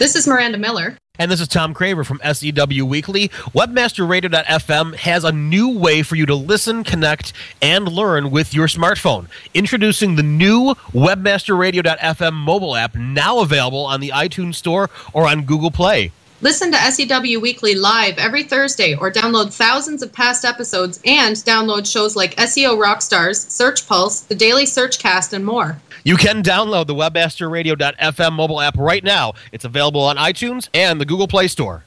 This is Miranda Miller. And this is Tom Craver from SEW Weekly. WebmasterRadio.fm has a new way for you to listen, connect, and learn with your smartphone. Introducing the new WebmasterRadio.fm mobile app, now available on the iTunes Store or on Google Play. Listen to SEW Weekly live every Thursday or download thousands of past episodes and download shows like SEO Rockstars, Search Pulse, The Daily Search Cast, and more. You can download the WebmasterRadio.fm mobile app right now. It's available on iTunes and the Google Play Store.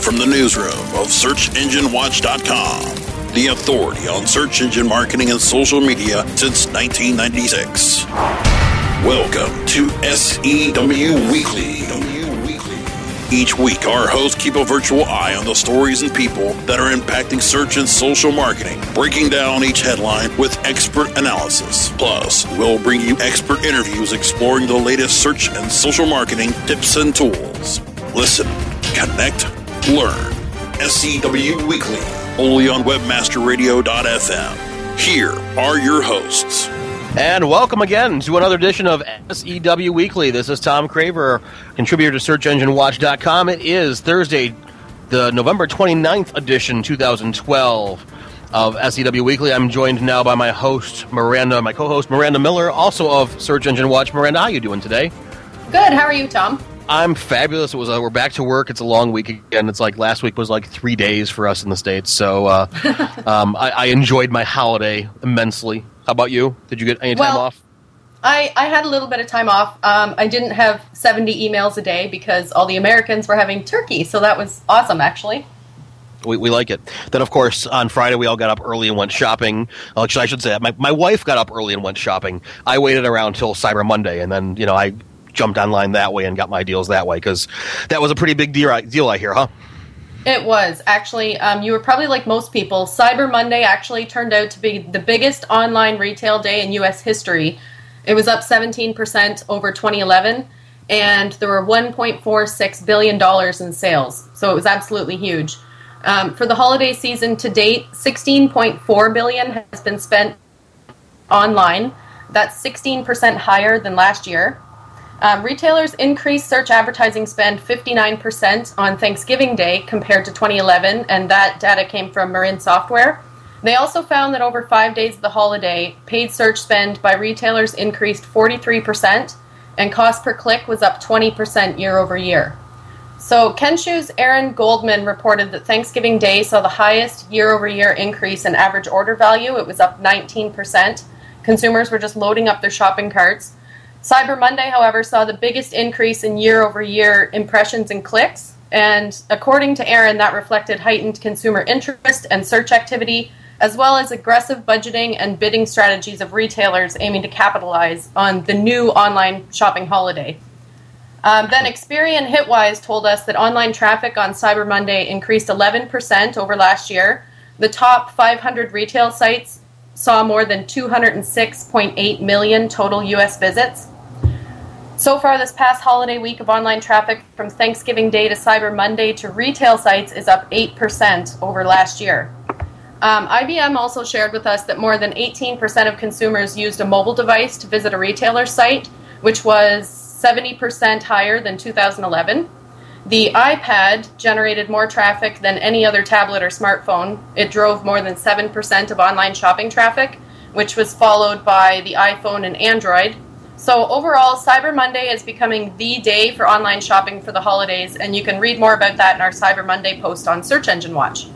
From the newsroom of SearchEngineWatch.com, the authority on search engine marketing and social media since 1996. Welcome to SEW Weekly. Each week, our hosts keep a virtual eye on the stories and people that are impacting search and social marketing, breaking down each headline with expert analysis. Plus, we'll bring you expert interviews exploring the latest search and social marketing tips and tools. Listen, connect, learn. SEW Weekly, only on WebmasterRadio.fm. Here are your hosts. And welcome again to another edition of SEW Weekly. This is Tom Craver, contributor to SearchEngineWatch.com. It is Thursday, the November 29th edition, 2012 of SEW Weekly. I'm joined now by my host, Miranda, my co-host, Miranda Miller, also of Search Engine Watch. Miranda, how are you doing today? Good. How are you, Tom? I'm fabulous. It was uh, we're back to work. It's a long week again. It's like last week was like three days for us in the states. So uh, um, I, I enjoyed my holiday immensely. How about you? Did you get any time Well- off? I, I had a little bit of time off. Um, I didn't have 70 emails a day because all the Americans were having turkey, so that was awesome, actually. We, we like it. Then, of course, on Friday we all got up early and went shopping. Uh, Actually, I should say that my my wife got up early and went shopping. I waited around till Cyber Monday, and then you know I jumped online that way and got my deals that way because that was a pretty big deal. Deal I hear, huh? It was actually. Um, you were probably like most people. Cyber Monday actually turned out to be the biggest online retail day in U.S. history. It was up 17% over 2011, and there were 1.46 billion dollars in sales. So it was absolutely huge. Um, for the holiday season to date, 16.4 billion has been spent online. That's 16% higher than last year. Um, retailers increased search advertising spend 59% on Thanksgiving Day compared to 2011, and that data came from Marin Software. They also found that over five days of the holiday, paid search spend by retailers increased 43%, and cost per click was up 20% year over year. So, Kenshoo's Aaron Goldman reported that Thanksgiving Day saw the highest year over year increase in average order value. It was up 19%. Consumers were just loading up their shopping carts. Cyber Monday, however, saw the biggest increase in year over year impressions and clicks. And according to Aaron, that reflected heightened consumer interest and search activity, as well as aggressive budgeting and bidding strategies of retailers aiming to capitalize on the new online shopping holiday. Um, then Experian Hitwise told us that online traffic on Cyber Monday increased 11% over last year. The top 500 retail sites saw more than 206.8 million total U.S. visits. So far, this past holiday week of online traffic from Thanksgiving Day to Cyber Monday to retail sites is up 8% over last year. Um, IBM also shared with us that more than 18% of consumers used a mobile device to visit a retailer site, which was 70% higher than 2011. The iPad generated more traffic than any other tablet or smartphone. It drove more than 7% of online shopping traffic, which was followed by the iPhone and Android. So, overall, Cyber Monday is becoming the day for online shopping for the holidays, and you can read more about that in our Cyber Monday post on Search Engine Watch.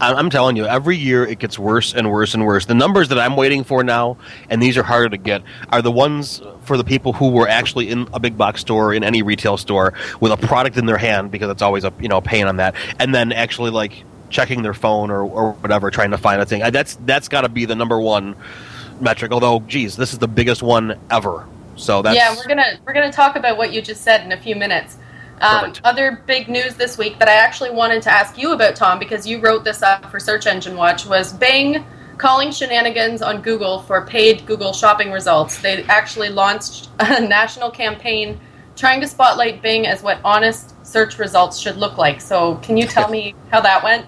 I'm, telling you, every year it gets worse and worse and worse. The numbers that I'm waiting for now, and these are harder to get, are the ones for the people who were actually in a big box store, in any retail store, with a product in their hand, because it's always a you know pain on that, and then actually like checking their phone or, or whatever, trying to find a thing. That's that's got to be the number one metric. Although, geez, this is the biggest one ever. So that's yeah, we're gonna we're gonna talk about what you just said in a few minutes. Um, other big news this week that I actually wanted to ask you about, Tom, because you wrote this up for Search Engine Watch, was Bing calling shenanigans on Google for paid Google shopping results. They actually launched a national campaign trying to spotlight Bing as what honest search results should look like. So, can you tell me how that went?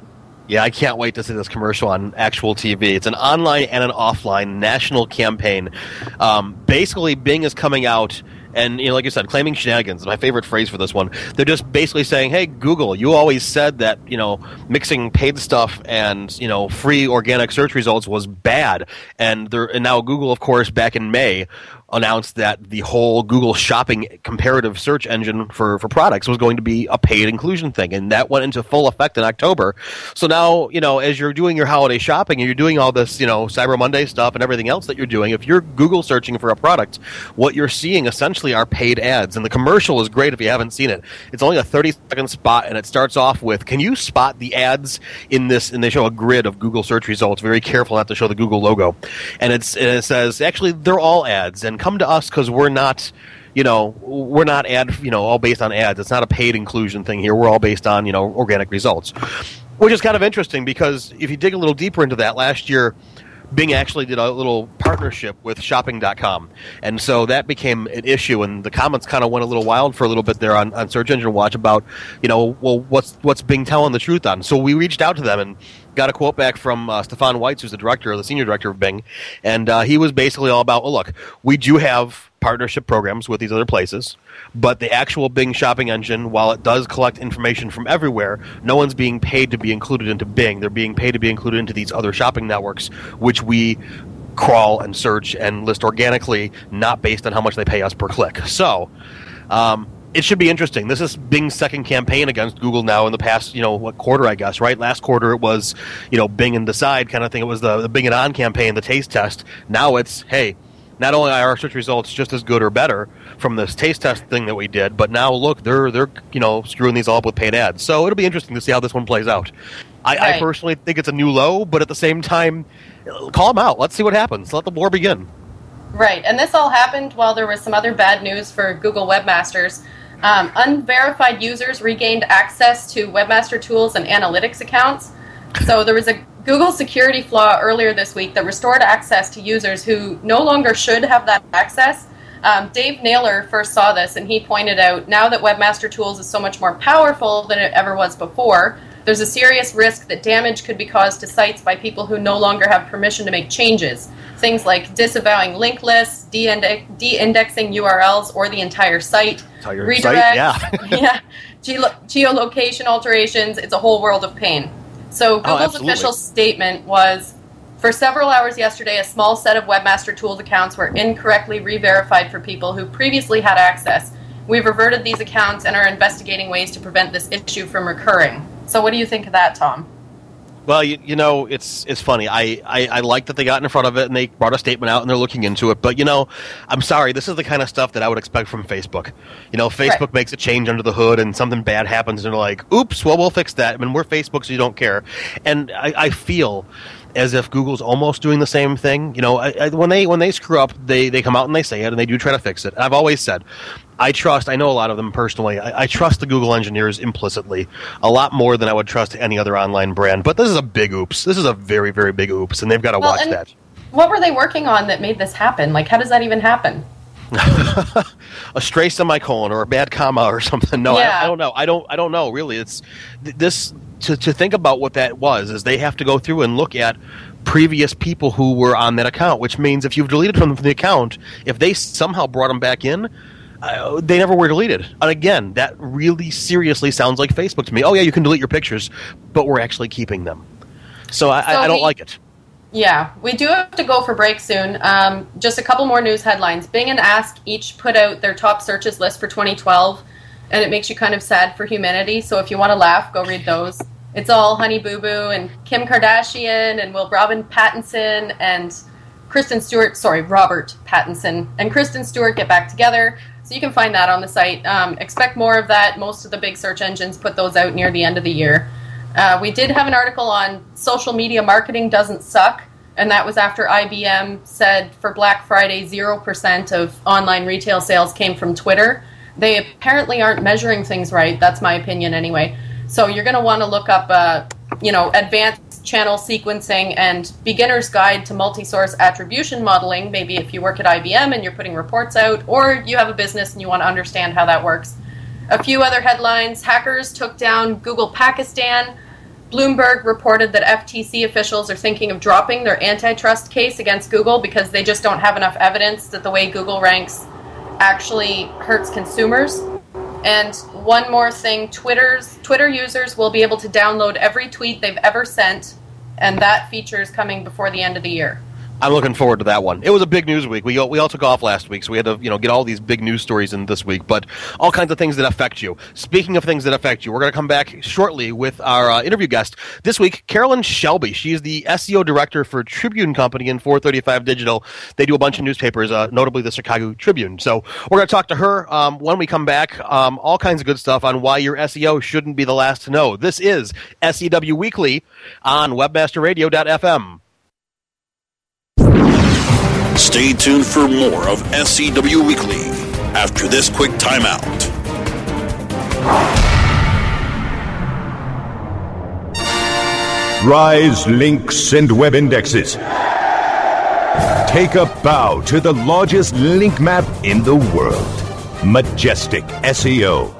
Yeah, I can't wait to see this commercial on actual TV. It's an online and an offline national campaign. Um, basically, Bing is coming out and you know, like you said, claiming shenanigans. My favorite phrase for this one. They're just basically saying, "Hey, Google, you always said that you know mixing paid stuff and you know free organic search results was bad," and and now Google, of course, back in May announced that the whole Google Shopping comparative search engine for, for products was going to be a paid inclusion thing, and that went into full effect in October. So now, you know, as you're doing your holiday shopping and you're doing all this, you know, Cyber Monday stuff and everything else that you're doing, if you're Google searching for a product, what you're seeing essentially are paid ads. And the commercial is great if you haven't seen it. It's only a 30 second spot, and it starts off with, "Can you spot the ads in this?" And they show a grid of Google search results. Very careful not to show the Google logo, and it's and it says actually they're all ads and come to us because we're not you know we're not ad you know all based on ads. It's not a paid inclusion thing here. We're all based on you know organic results which is kind of interesting because if you dig a little deeper into that last year Bing actually did a little partnership with shopping.com. And so that became an issue and the comments kind of went a little wild for a little bit there on, on Search Engine Watch about, you know, well what's what's Bing telling the truth on. So we reached out to them and got a quote back from uh, Stefan Weitz, who's the director, or the senior director of Bing, and uh, he was basically all about, well, look, we do have partnership programs with these other places, but the actual Bing shopping engine, while it does collect information from everywhere, no one's being paid to be included into Bing. They're being paid to be included into these other shopping networks, which we crawl and search and list organically, not based on how much they pay us per click. So, um, it should be interesting. This is Bing's second campaign against Google now in the past, you know, what quarter, I guess, right? Last quarter it was, you know, Bing and Decide kind of thing. It was the, the Bing It On campaign, the taste test. Now it's, hey, not only are our search results just as good or better from this taste test thing that we did, but now look, they're they're you know screwing these all up with paid ads. So it'll be interesting to see how this one plays out. I, right. I personally think it's a new low, but at the same time, call them out. Let's see what happens. Let the war begin. Right, and this all happened while there was some other bad news for Google webmasters. Um, unverified users regained access to webmaster tools and analytics accounts. So there was a Google security flaw earlier this week that restored access to users who no longer should have that access. Um, Dave Naylor first saw this and he pointed out now that Webmaster Tools is so much more powerful than it ever was before, there's a serious risk that damage could be caused to sites by people who no longer have permission to make changes. Things like disavowing link lists, de-indexing URLs or the entire site, entire redirect, site, yeah, yeah, geolocation alterations. It's a whole world of pain. So oh, Google's oh, official statement was for several hours yesterday, a small set of Webmaster Tools accounts were incorrectly re-verified for people who previously had access. We've reverted these accounts and are investigating ways to prevent this issue from recurring. So, what do you think of that, Tom? Well, you, you know, it's it's funny. I, I, I like that they got in front of it and they brought a statement out and they're looking into it. But you know, I'm sorry. This is the kind of stuff that I would expect from Facebook. You know, Facebook right. makes a change under the hood and something bad happens and they're like, "Oops, well, we'll fix that." I mean, we're Facebook, so you don't care. And I, I feel as if Google's almost doing the same thing. You know, I, I, when they when they screw up, they they come out and they say it, and they do try to fix it. I've always said, I trust. I know a lot of them personally. I, I, trust the Google engineers implicitly a lot more than I would trust any other online brand. But this is a big oops. This is a very very big oops, and they've got to well, watch that. What were they working on that made this happen? Like, how does that even happen? a stray semicolon or a bad comma or something. No, yeah. I, I, don't know. I don't. I don't know. Really, it's this to to think about what that was is they have to go through and look at previous people who were on that account, which means if you've deleted them from the account, if they somehow brought them back in, uh, they never were deleted. And again, that really seriously sounds like Facebook to me. Oh yeah, you can delete your pictures, but we're actually keeping them. So I, so I, I don't we, like it. Yeah, we do have to go for break soon. Um, just a couple more news headlines. Bing and Ask each put out their top searches list for 2012, and it makes you kind of sad for humanity. So if you want to laugh, go read those. It's all Honey Boo Boo and Kim Kardashian and Will Robin Pattinson and Kristen Stewart. Sorry, Robert Pattinson and Kristen Stewart get back together. So you can find that on the site. Um, expect more of that. Most of the big search engines put those out near the end of the year. Uh, we did have an article on social media marketing doesn't suck, and that was after IBM said for Black Friday, 0% of online retail sales came from Twitter. They apparently aren't measuring things right. That's my opinion anyway. So you're going to want to look up, uh, you know, advanced channel sequencing and beginner's guide to multi-source attribution modeling. Maybe if you work at IBM and you're putting reports out, or you have a business and you want to understand how that works. A few other headlines hackers took down Google Pakistan. Bloomberg reported that FTC officials are thinking of dropping their antitrust case against Google because they just don't have enough evidence that the way Google ranks actually hurts consumers. And one more thing, Twitter's Twitter users will be able to download every tweet they've ever sent, and that feature is coming before the end of the year. I'm looking forward to that one. It was a big news week. We all, we all took off last week, so we had to you know get all these big news stories in this week. But all kinds of things that affect you. Speaking of things that affect you, we're going to come back shortly with our uh, interview guest this week, Carolyn Shelby. She is the SEO director for Tribune Company in 435 Digital. They do a bunch of newspapers, uh, notably the Chicago Tribune. So we're going to talk to her um, when we come back. Um, all kinds of good stuff on why your SEO shouldn't be the last to know. This is SEW Weekly on WebmasterRadio.fm. Stay tuned for more of SEW Weekly after this quick timeout. Rise links and web indexes. Take a bow to the largest link map in the world. Majestic SEO.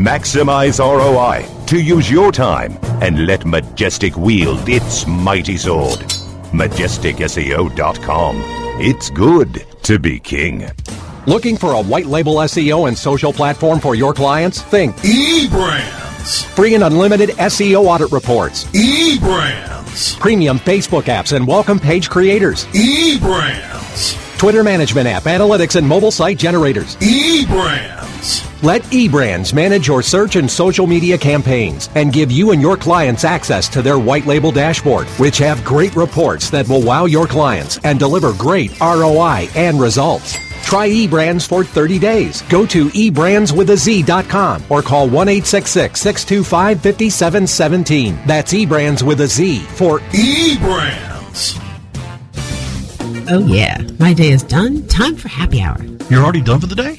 Maximize ROI to use your time and let Majestic wield its mighty sword. MajesticSEO.com. It's good to be king. Looking for a white label SEO and social platform for your clients? Think eBrands. Free and unlimited SEO audit reports. eBrands. Premium Facebook apps and welcome page creators. eBrands. Twitter management app, analytics, and mobile site generators. eBrands. Let eBrands manage your search and social media campaigns and give you and your clients access to their white label dashboard, which have great reports that will wow your clients and deliver great ROI and results. Try eBrands for 30 days. Go to eBrandsWithAZ.com or call 1 625 5717. That's eBrands with a Z for eBrands. Oh, yeah. My day is done. Time for happy hour. You're already done for the day?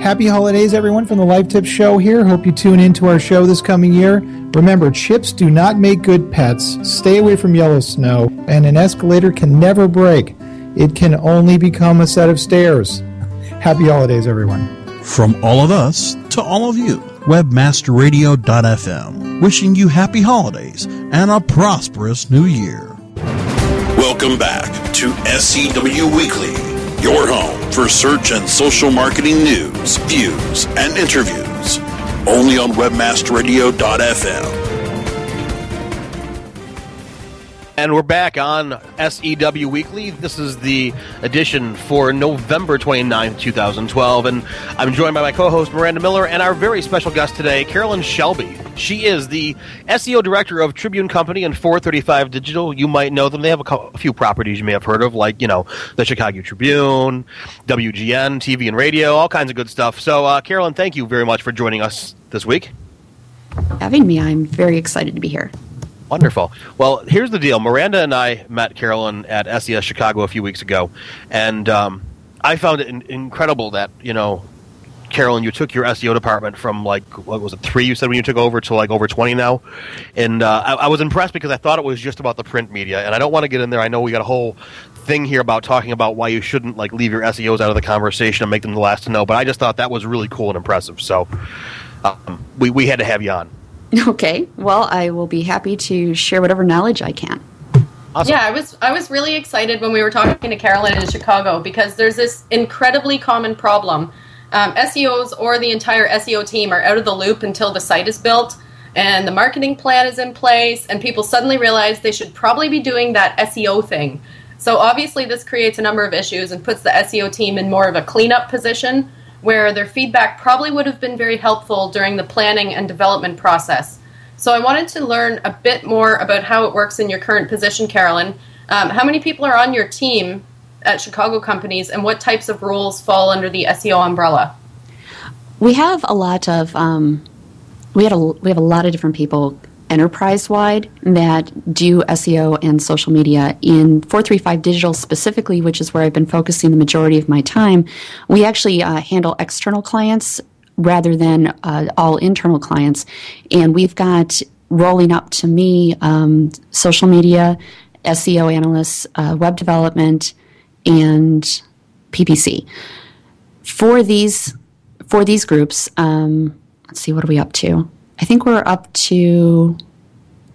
Happy holidays, everyone, from the Live Tips Show here. Hope you tune into our show this coming year. Remember, chips do not make good pets. Stay away from yellow snow, and an escalator can never break. It can only become a set of stairs. Happy holidays, everyone. From all of us to all of you, webmasterradio.fm, wishing you happy holidays and a prosperous new year. Welcome back to SEW Weekly, your home for search and social marketing news, views, and interviews. Only on webmasterradio.fm. And we're back on SEW Weekly. This is the edition for November 29th, 2012. And I'm joined by my co host, Miranda Miller, and our very special guest today, Carolyn Shelby. She is the SEO director of Tribune Company and 435 Digital. You might know them. They have a, couple, a few properties you may have heard of, like, you know, the Chicago Tribune, WGN, TV and radio, all kinds of good stuff. So, uh, Carolyn, thank you very much for joining us this week. Having me, I'm very excited to be here. Wonderful. Well, here's the deal. Miranda and I met Carolyn at SES Chicago a few weeks ago, and um, I found it in- incredible that you know, Carolyn, you took your SEO department from like what was it three you said when you took over to like over twenty now, and uh, I-, I was impressed because I thought it was just about the print media, and I don't want to get in there. I know we got a whole thing here about talking about why you shouldn't like leave your SEOs out of the conversation and make them the last to know, but I just thought that was really cool and impressive. So um, we we had to have you on. Okay. Well, I will be happy to share whatever knowledge I can. Awesome. Yeah, I was I was really excited when we were talking to Carolyn in Chicago because there's this incredibly common problem. Um, SEOs or the entire SEO team are out of the loop until the site is built and the marketing plan is in place, and people suddenly realize they should probably be doing that SEO thing. So obviously, this creates a number of issues and puts the SEO team in more of a cleanup position where their feedback probably would have been very helpful during the planning and development process. So I wanted to learn a bit more about how it works in your current position, Carolyn. Um, how many people are on your team at Chicago companies, and what types of roles fall under the SEO umbrella? We have a lot of um, we had a we have a lot of different people enterprise wide that do SEO and social media. In 435 Digital specifically, which is where I've been focusing the majority of my time, we actually uh, handle external clients rather than uh, all internal clients. And we've got rolling up to me um, social media, SEO analysts, uh, web development, and PPC. For these for these groups, um, let's see, what are we up to? I think we're up to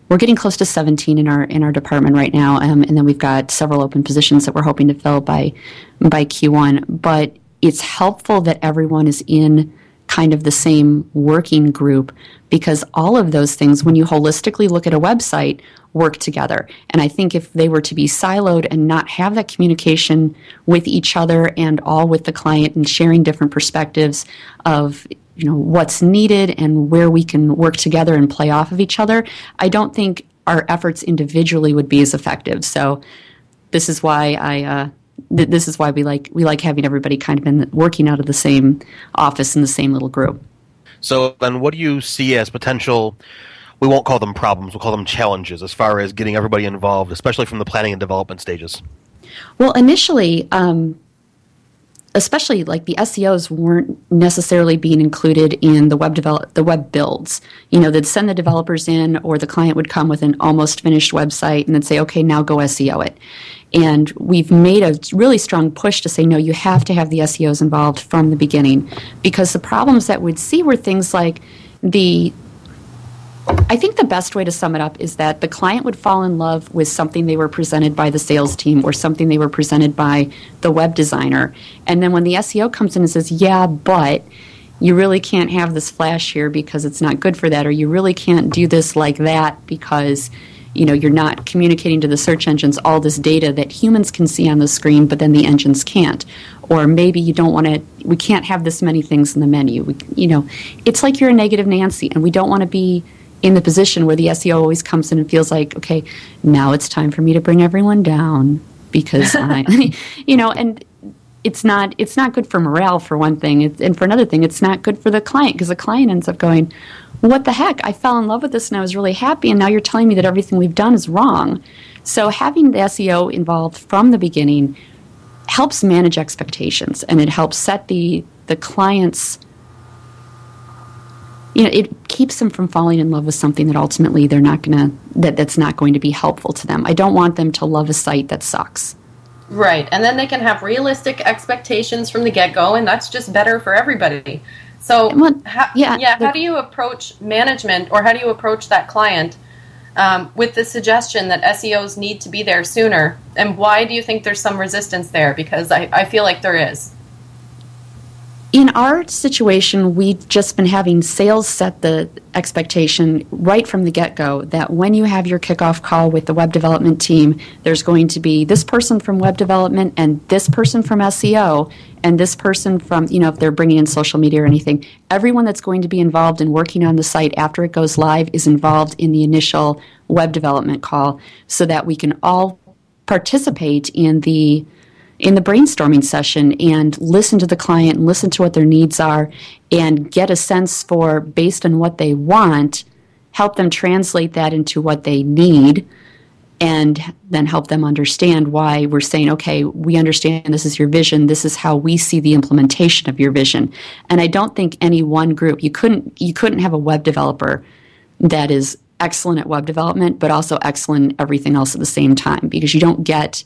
we're getting close to 17 in our in our department right now, um, and then we've got several open positions that we're hoping to fill by by Q1. But it's helpful that everyone is in kind of the same working group because all of those things, when you holistically look at a website, work together. And I think if they were to be siloed and not have that communication with each other and all with the client and sharing different perspectives of you know what's needed and where we can work together and play off of each other, I don't think our efforts individually would be as effective. So this is why I uh, th- this is why we like we like having everybody kind of in working out of the same office in the same little group. So then, what do you see as potential? We won't call them problems; we'll call them challenges as far as getting everybody involved, especially from the planning and development stages. Well, initially, um, especially like the SEOs weren't necessarily being included in the web develop the web builds. You know, they'd send the developers in, or the client would come with an almost finished website and then say, "Okay, now go SEO it." And we've made a really strong push to say, no, you have to have the SEOs involved from the beginning, because the problems that we'd see were things like the I think the best way to sum it up is that the client would fall in love with something they were presented by the sales team or something they were presented by the web designer. And then when the SEO comes in and says, yeah, but you really can't have this flash here because it's not good for that, or you really can't do this like that because you know you're not communicating to the search engines all this data that humans can see on the screen but then the engines can't or maybe you don't want to we can't have this many things in the menu we, you know it's like you're a negative nancy and we don't want to be in the position where the SEO always comes in and feels like, okay, now it's time for me to bring everyone down because I, you know, and it's not it's not good for morale for one thing, it's, and for another thing, it's not good for the client because the client ends up going, what the heck? I fell in love with this and I was really happy, and now you're telling me that everything we've done is wrong. So having the SEO involved from the beginning helps manage expectations and it helps set the the client's you know it keeps them from falling in love with something that ultimately they're not going to that that's not going to be helpful to them. I don't want them to love a site that sucks. Right and then they can have realistic expectations from the get-go and that's just better for everybody. So well, how, yeah, yeah how do you approach management or how do you approach that client um, with the suggestion that seos need to be there sooner? And why do you think there's some resistance there? Because i, I feel like there is in our situation, we've just been having sales set the expectation right from the get go that when you have your kickoff call with the web development team, there's going to be this person from web development and this person from SEO and this person from, you know, if they're bringing in social media or anything. Everyone that's going to be involved in working on the site after it goes live is involved in the initial web development call so that we can all participate in the in the brainstorming session and listen to the client and listen to what their needs are and get a sense for based on what they want help them translate that into what they need and then help them understand why we're saying okay we understand this is your vision. This is how we see the implementation of your vision. And i don't think any one group you couldn't you couldn't have a web developer that is excellent at web development but also excellent everything else at the same time because you don't get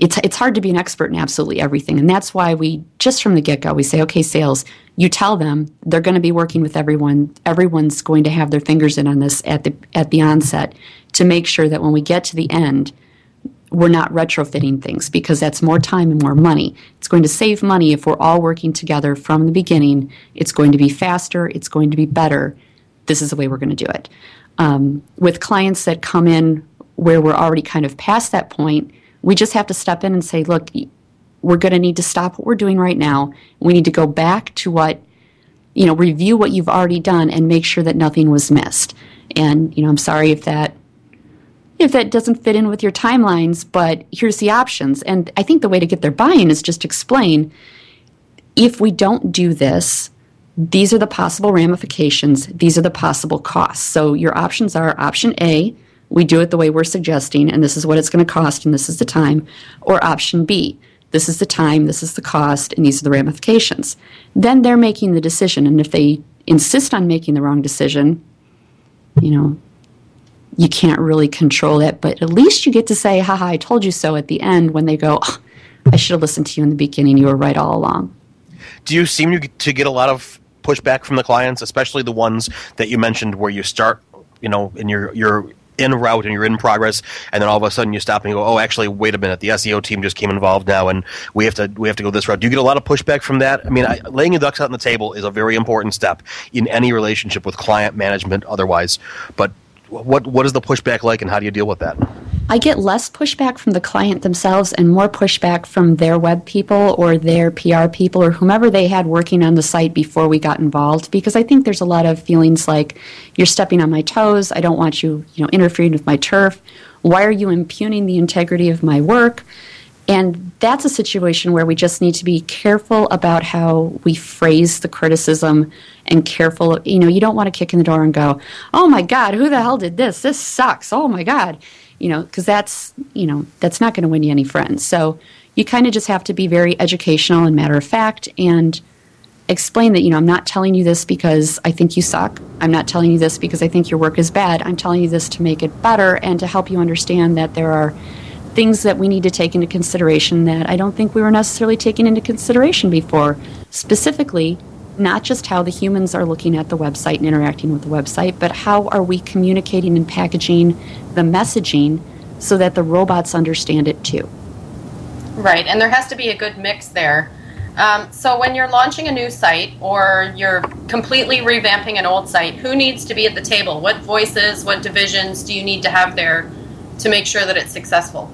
it's it's hard to be an expert in absolutely everything and that's why we just from the get-go we say okay sales you tell them they're going to be working with everyone everyone's going to have their fingers in on this at the at the onset to make sure that when we get to the end we're not retrofitting things because that's more time and more money. It's going to save money if we're all working together from the beginning. It's going to be faster. It's going to be better. This is the way we're going to do it. Um, with clients that come in where we're already kind of past that point, we just have to step in and say, look, we're going to need to stop what we're doing right now. We need to go back to what, you know, review what you've already done and make sure that nothing was missed. And, you know, I'm sorry if that if that doesn't fit in with your timelines, but here's the options. And I think the way to get their buy-in is just explain if we don't do this, these are the possible ramifications, these are the possible costs. So your options are option A, we do it the way we're suggesting, and this is what it's going to cost, and this is the time, or option B, this is the time, this is the cost, and these are the ramifications. Then they're making the decision, and if they insist on making the wrong decision, you know, you can't really control it, but at least you get to say, haha, I told you so at the end when they go, oh, I should have listened to you in the beginning. You were right all along. Do you seem to get a lot of pushback from the clients, especially the ones that you mentioned where you start, you know, in your, your in route and you're in progress, and then all of a sudden you stop and you go, "Oh, actually, wait a minute, the SEO team just came involved now, and we have to we have to go this route." Do you get a lot of pushback from that? I mean, I, laying your ducks out on the table is a very important step in any relationship with client management, otherwise. But what what is the pushback like, and how do you deal with that? I get less pushback from the client themselves and more pushback from their web people or their PR people or whomever they had working on the site before we got involved because I think there's a lot of feelings like you're stepping on my toes, I don't want you, you know, interfering with my turf. Why are you impugning the integrity of my work? And that's a situation where we just need to be careful about how we phrase the criticism and careful. You know, you don't want to kick in the door and go, oh my God, who the hell did this? This sucks. Oh my God you know, because that's, you know, that's not going to win you any friends. So you kind of just have to be very educational and matter of fact and explain that, you know, I'm not telling you this because I think you suck. I'm not telling you this because I think your work is bad. I'm telling you this to make it better and to help you understand that there are things that we need to take into consideration that I don't think we were necessarily taking into consideration before. Specifically, not just how the humans are looking at the website and interacting with the website, but how are we communicating and packaging the messaging so that the robots understand it too. Right, and there has to be a good mix there. Um, so when you're launching a new site or you're completely revamping an old site, who needs to be at the table? What voices, what divisions do you need to have there to make sure that it's successful?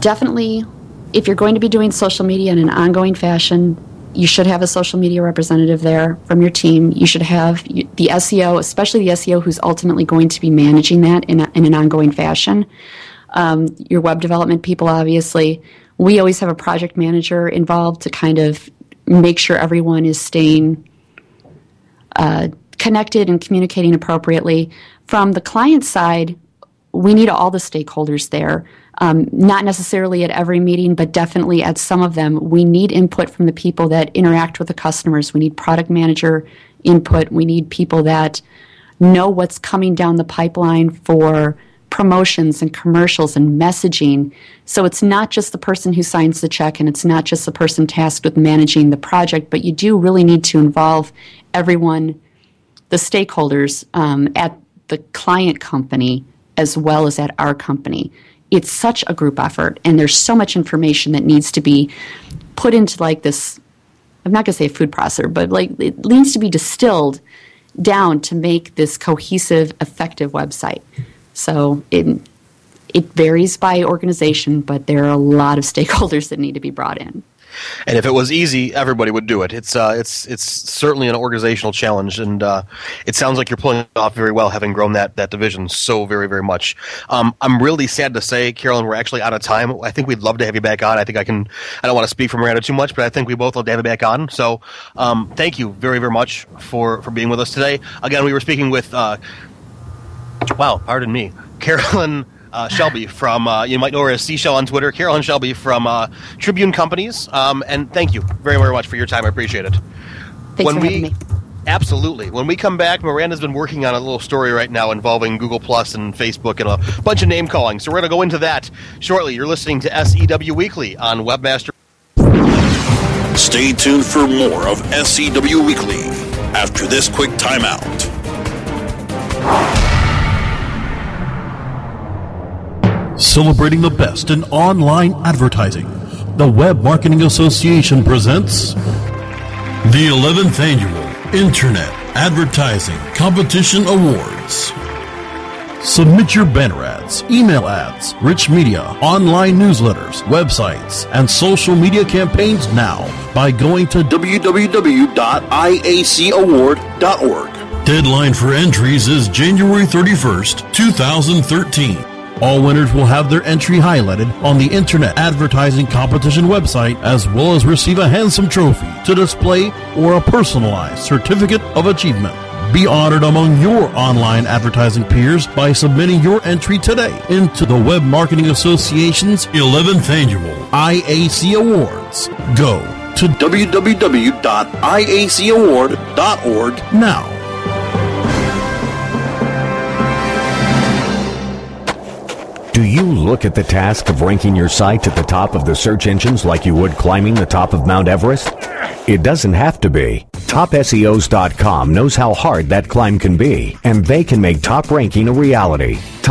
Definitely, if you're going to be doing social media in an ongoing fashion, you should have a social media representative there from your team. You should have the SEO, especially the SEO who's ultimately going to be managing that in, a, in an ongoing fashion. Um, your web development people, obviously. We always have a project manager involved to kind of make sure everyone is staying uh, connected and communicating appropriately. From the client side, we need all the stakeholders there um, not necessarily at every meeting, but definitely at some of them. We need input from the people that interact with the customers. We need product manager input. We need people that know what's coming down the pipeline for promotions and commercials and messaging. So it's not just the person who signs the check and it's not just the person tasked with managing the project, but you do really need to involve everyone, the stakeholders um, at the client company as well as at our company. It's such a group effort and there's so much information that needs to be put into like this i'm not going to say a food processor but like it needs to be distilled down to make this cohesive effective website. So it it varies by organization but there are a lot of stakeholders that need to be brought in and if it was easy, everybody would do it. It's uh, it's it's certainly an organizational challenge, and uh, it sounds like you're pulling it off very well, having grown that that division so very very much. Um, I'm really sad to say, Carolyn, we're actually out of time. I think we'd love to have you back on. I think I can. I don't want to speak for Miranda too much, but I think we both love to have you back on. So, um, thank you very very much for for being with us today. Again, we were speaking with. Uh, wow, pardon me, Carolyn uh, Shelby from, uh, you might know her as CShel on Twitter, Carolyn Shelby from uh, Tribune Companies. Um, and thank you very, very much for your time. I appreciate it. Thanks when for we, having me. Absolutely. When we come back, Miranda's been working on a little story right now involving Google Plus and Facebook and a bunch of name calling. So we're going to go into that shortly. You're listening to SEW Weekly on Webmaster. Stay tuned for more of SEW Weekly after this quick timeout. Celebrating the best in online advertising, the Web Marketing Association presents the 11th Annual Internet Advertising Competition Awards. Submit your banner ads, email ads, rich media, online newsletters, websites, and social media campaigns now by going to www.iacaward.org. Deadline for entries is January 31st, 2013. All winners will have their entry highlighted on the Internet Advertising Competition website as well as receive a handsome trophy to display or a personalized certificate of achievement. Be honored among your online advertising peers by submitting your entry today into the Web Marketing Association's 11th annual IAC Awards. Go to www.iacaward.org now. Look at the task of ranking your site at the top of the search engines like you would climbing the top of Mount Everest? It doesn't have to be. TopSEOs.com knows how hard that climb can be, and they can make top ranking a reality.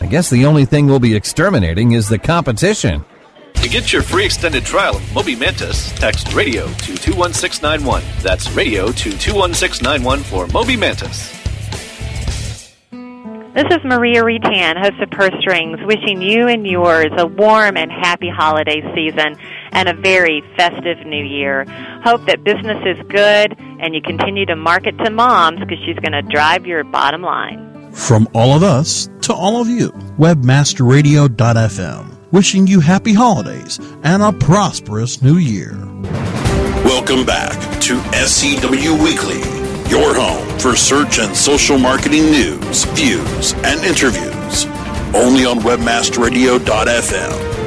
I guess the only thing we'll be exterminating is the competition. To get your free extended trial of Moby Mantis, text radio to 21691. That's radio to 21691 for Moby Mantis. This is Maria Retan, host of Purse Strings, wishing you and yours a warm and happy holiday season and a very festive new year. Hope that business is good and you continue to market to moms because she's going to drive your bottom line. From all of us to all of you, webmasterradio.fm, wishing you happy holidays and a prosperous new year. Welcome back to SEW Weekly, your home for search and social marketing news, views, and interviews. Only on webmasterradio.fm.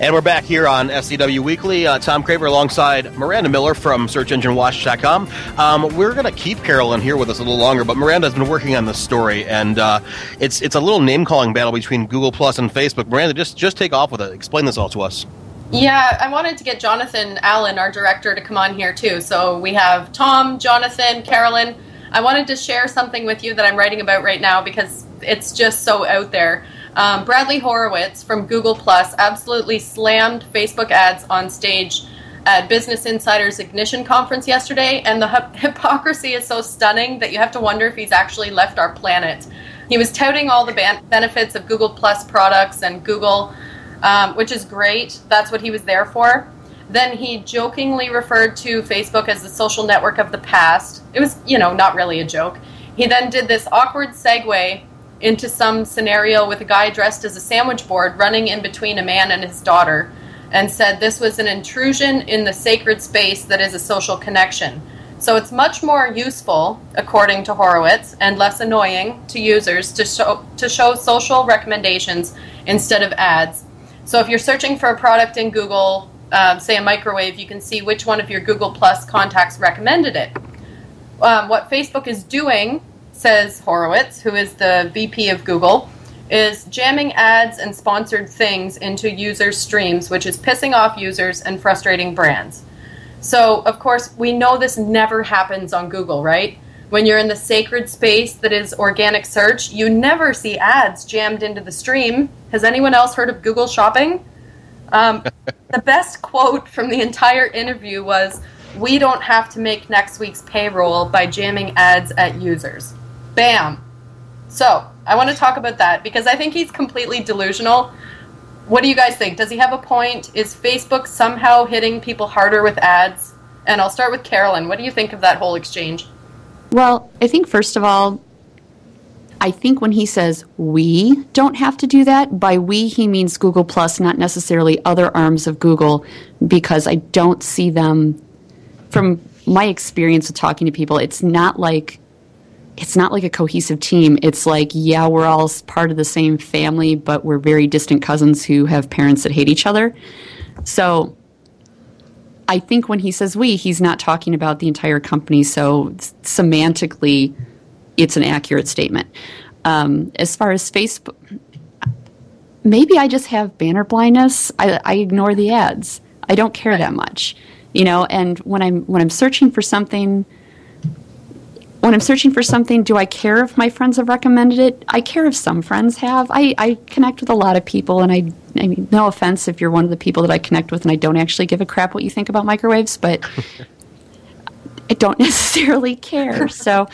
And we're back here on SEW Weekly. Uh, Tom Craver alongside Miranda Miller from SearchEngineWatch.com. Um, we're going to keep Carolyn here with us a little longer, but Miranda's been working on this story, and uh, it's it's a little name calling battle between Google Plus and Facebook. Miranda, just just take off with it. Explain this all to us. Yeah, I wanted to get Jonathan Allen, our director, to come on here too. So we have Tom, Jonathan, Carolyn. I wanted to share something with you that I'm writing about right now because it's just so out there. Um, Bradley Horowitz from Google Plus absolutely slammed Facebook ads on stage at Business Insider's Ignition conference yesterday, and the hy- hypocrisy is so stunning that you have to wonder if he's actually left our planet. He was touting all the ban- benefits of Google Plus products and Google, um, which is great. That's what he was there for. Then he jokingly referred to Facebook as the social network of the past. It was, you know, not really a joke. He then did this awkward segue into some scenario with a guy dressed as a sandwich board running in between a man and his daughter and said this was an intrusion in the sacred space that is a social connection. So it's much more useful, according to Horowitz, and less annoying to users to show, to show social recommendations instead of ads. So if you're searching for a product in Google, uh, say a microwave, you can see which one of your Google Plus contacts recommended it. Um, what Facebook is doing says Horowitz, who is the VP of Google, is jamming ads and sponsored things into user streams, which is pissing off users and frustrating brands. So, of course, we know this never happens on Google, right? When you're in the sacred space that is organic search, you never see ads jammed into the stream. Has anyone else heard of Google Shopping? Um, the best quote from the entire interview was, We don't have to make next week's payroll by jamming ads at users. Bam. So, I want to talk about that because I think he's completely delusional. What do you guys think? Does he have a point? Is Facebook somehow hitting people harder with ads? And I'll start with Carolyn. What do you think of that whole exchange? Well, I think first of all, I think when he says we don't have to do that, by we he means Google Plus, not necessarily other arms of Google, because I don't see them from my experience with talking to people, it's not like it's not like a cohesive team. It's like, yeah, we're all part of the same family, but we're very distant cousins who have parents that hate each other. So I think when he says we, he's not talking about the entire company. So semantically, it's an accurate statement. Um, as far as Facebook, maybe I just have banner blindness. I, I ignore the ads. I don't care that much, you know. And when I'm when I'm searching for something when I'm searching for something, do I care if my friends have recommended it? I care if some friends have. I, I connect with a lot of people, and I, I mean, no offense if you're one of the people that I connect with and I don't actually give a crap what you think about microwaves, but I don't necessarily care. So,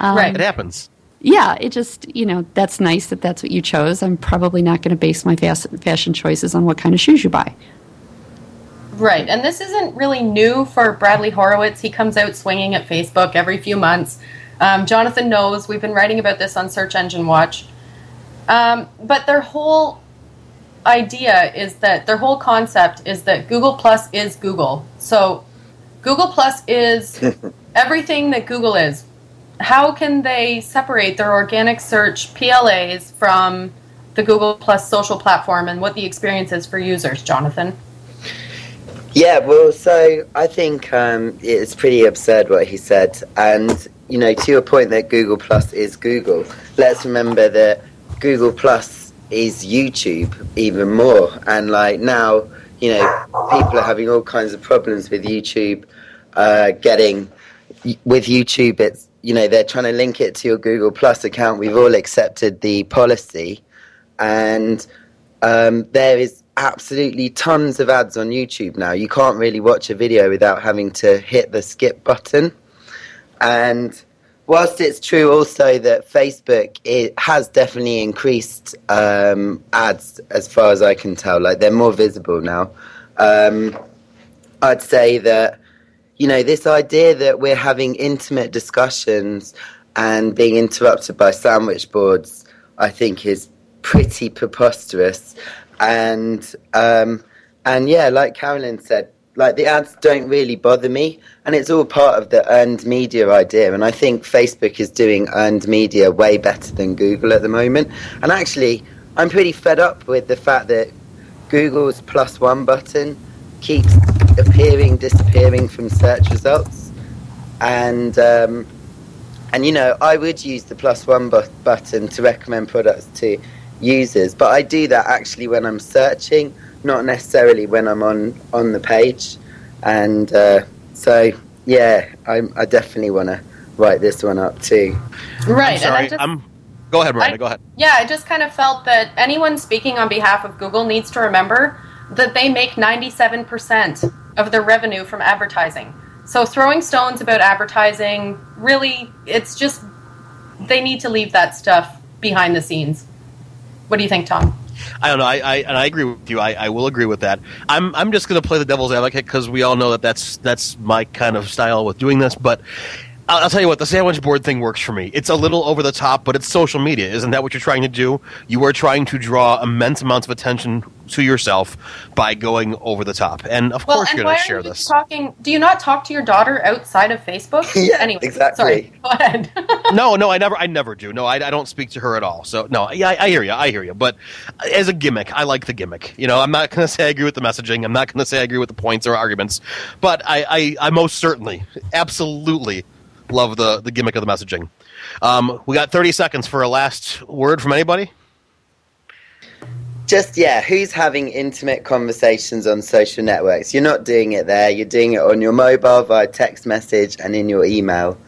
um, right, it happens. Yeah, it just, you know, that's nice that that's what you chose. I'm probably not going to base my fas- fashion choices on what kind of shoes you buy. Right, and this isn't really new for Bradley Horowitz. He comes out swinging at Facebook every few months. Um, Jonathan knows we've been writing about this on Search Engine Watch. Um, but their whole idea is that their whole concept is that Google Plus is Google. So Google Plus is everything that Google is. How can they separate their organic search PLAs from the Google Plus social platform and what the experience is for users, Jonathan? Yeah, well, so I think um, it's pretty absurd what he said. And, you know, to your point that Google Plus is Google, let's remember that Google Plus is YouTube even more. And, like, now, you know, people are having all kinds of problems with YouTube uh, getting, with YouTube, it's, you know, they're trying to link it to your Google Plus account. We've all accepted the policy. And um, there is absolutely tons of ads on YouTube now. You can't really watch a video without having to hit the skip button. And whilst it's true also that Facebook it has definitely increased um, ads as far as I can tell, like they're more visible now. Um, I'd say that you know this idea that we're having intimate discussions and being interrupted by sandwich boards, I think is pretty preposterous and um, and yeah, like Carolyn said, like the ads don't really bother me, and it's all part of the earned media idea. And I think Facebook is doing earned media way better than Google at the moment. And actually, I'm pretty fed up with the fact that Google's plus one button keeps appearing, disappearing from search results, and um, and you know I would use the plus one bu- button to recommend products to users. But I do that actually when I'm searching, not necessarily when I'm on on the page. And uh, so, yeah, I, I definitely want to write this one up too. Right. I'm sorry. just, I'm. Go ahead, Miranda. I- go ahead. Yeah, I just kind of felt that anyone speaking on behalf of Google needs to remember that they make 97% of their revenue from advertising. So throwing stones about advertising, really, it's just, they need to leave that stuff behind the scenes. What do you think, Tom? I don't know. I, I and I agree with you. I, I will agree with that. I'm I'm just going to play the devil's advocate because we all know that that's that's my kind of style with doing this. But I'll, I'll tell you what, the sandwich board thing works for me. It's a little over the top, but it's social media. Isn't that what you're trying to do? You are trying to draw immense amounts of attention to yourself by going over the top, and of Well, course and you're going to are share this. talking? Do you not talk to your daughter outside of Facebook? yeah, anyway, exactly. Sorry, go ahead. no, no, I never, I never do. No, I, I don't speak to her at all. So no, yeah, I, I hear you, I hear you. But as a gimmick, I like the gimmick. You know, I'm not going to say I agree with the messaging. I'm not going to say I agree with the points or arguments. But I, I, I most certainly, absolutely love the the gimmick of the messaging. Um, we got 30 seconds for a last word from anybody. Just yeah, who's having intimate conversations on social networks? You're not doing it there. You're doing it on your mobile via text message and in your email.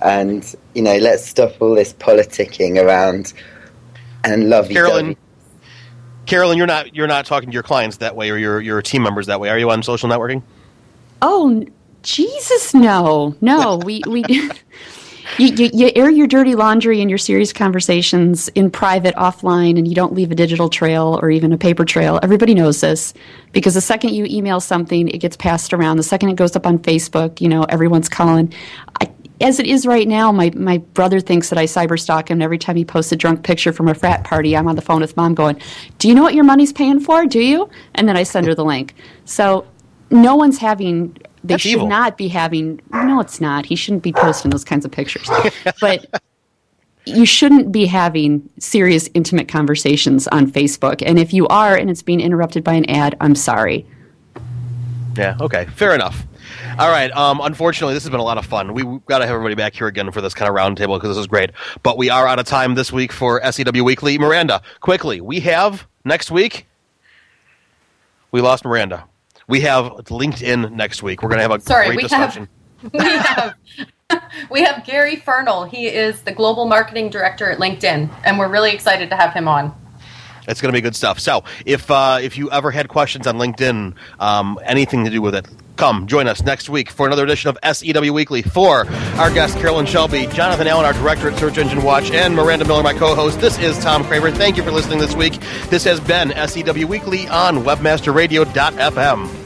And you know, let's stop all this politicking around and love Carolyn, Carolyn, you're not you're not talking to your clients that way or your your team members that way. Are you on social networking? Oh, Jesus, no, no. We we you, you, you air your dirty laundry and your serious conversations in private, offline, and you don't leave a digital trail or even a paper trail. Everybody knows this because the second you email something, it gets passed around. The second it goes up on Facebook, you know, everyone's calling. I, as it is right now, my, my brother thinks that I cyberstalk him. Every time he posts a drunk picture from a frat party, I'm on the phone with mom going, Do you know what your money's paying for? Do you? And then I send her the link. So no one's having, they That's should evil. not be having, no, it's not. He shouldn't be posting those kinds of pictures. but you shouldn't be having serious, intimate conversations on Facebook. And if you are and it's being interrupted by an ad, I'm sorry. Yeah. Okay. Fair enough. All right. Um, unfortunately, this has been a lot of fun. We, have got to have everybody back here again for this kind of roundtable because this is great. But we are out of time this week for SEW Weekly. Miranda, quickly, we have next week. We lost Miranda. We have LinkedIn next week. We're going to have a Sorry, great we discussion. have we have we have Gary Fernal. He is the global marketing director at LinkedIn, and we're really excited to have him on. It's going to be good stuff. So, if uh, if you ever had questions on LinkedIn, um, anything to do with it, come join us next week for another edition of SEW Weekly. For our guest Carolyn Shelby, Jonathan Allen, our director at Search Engine Watch, and Miranda Miller, my co-host. This is Thom Craver. Thank you for listening this week. This has been SEW Weekly on WebmasterRadio.fm.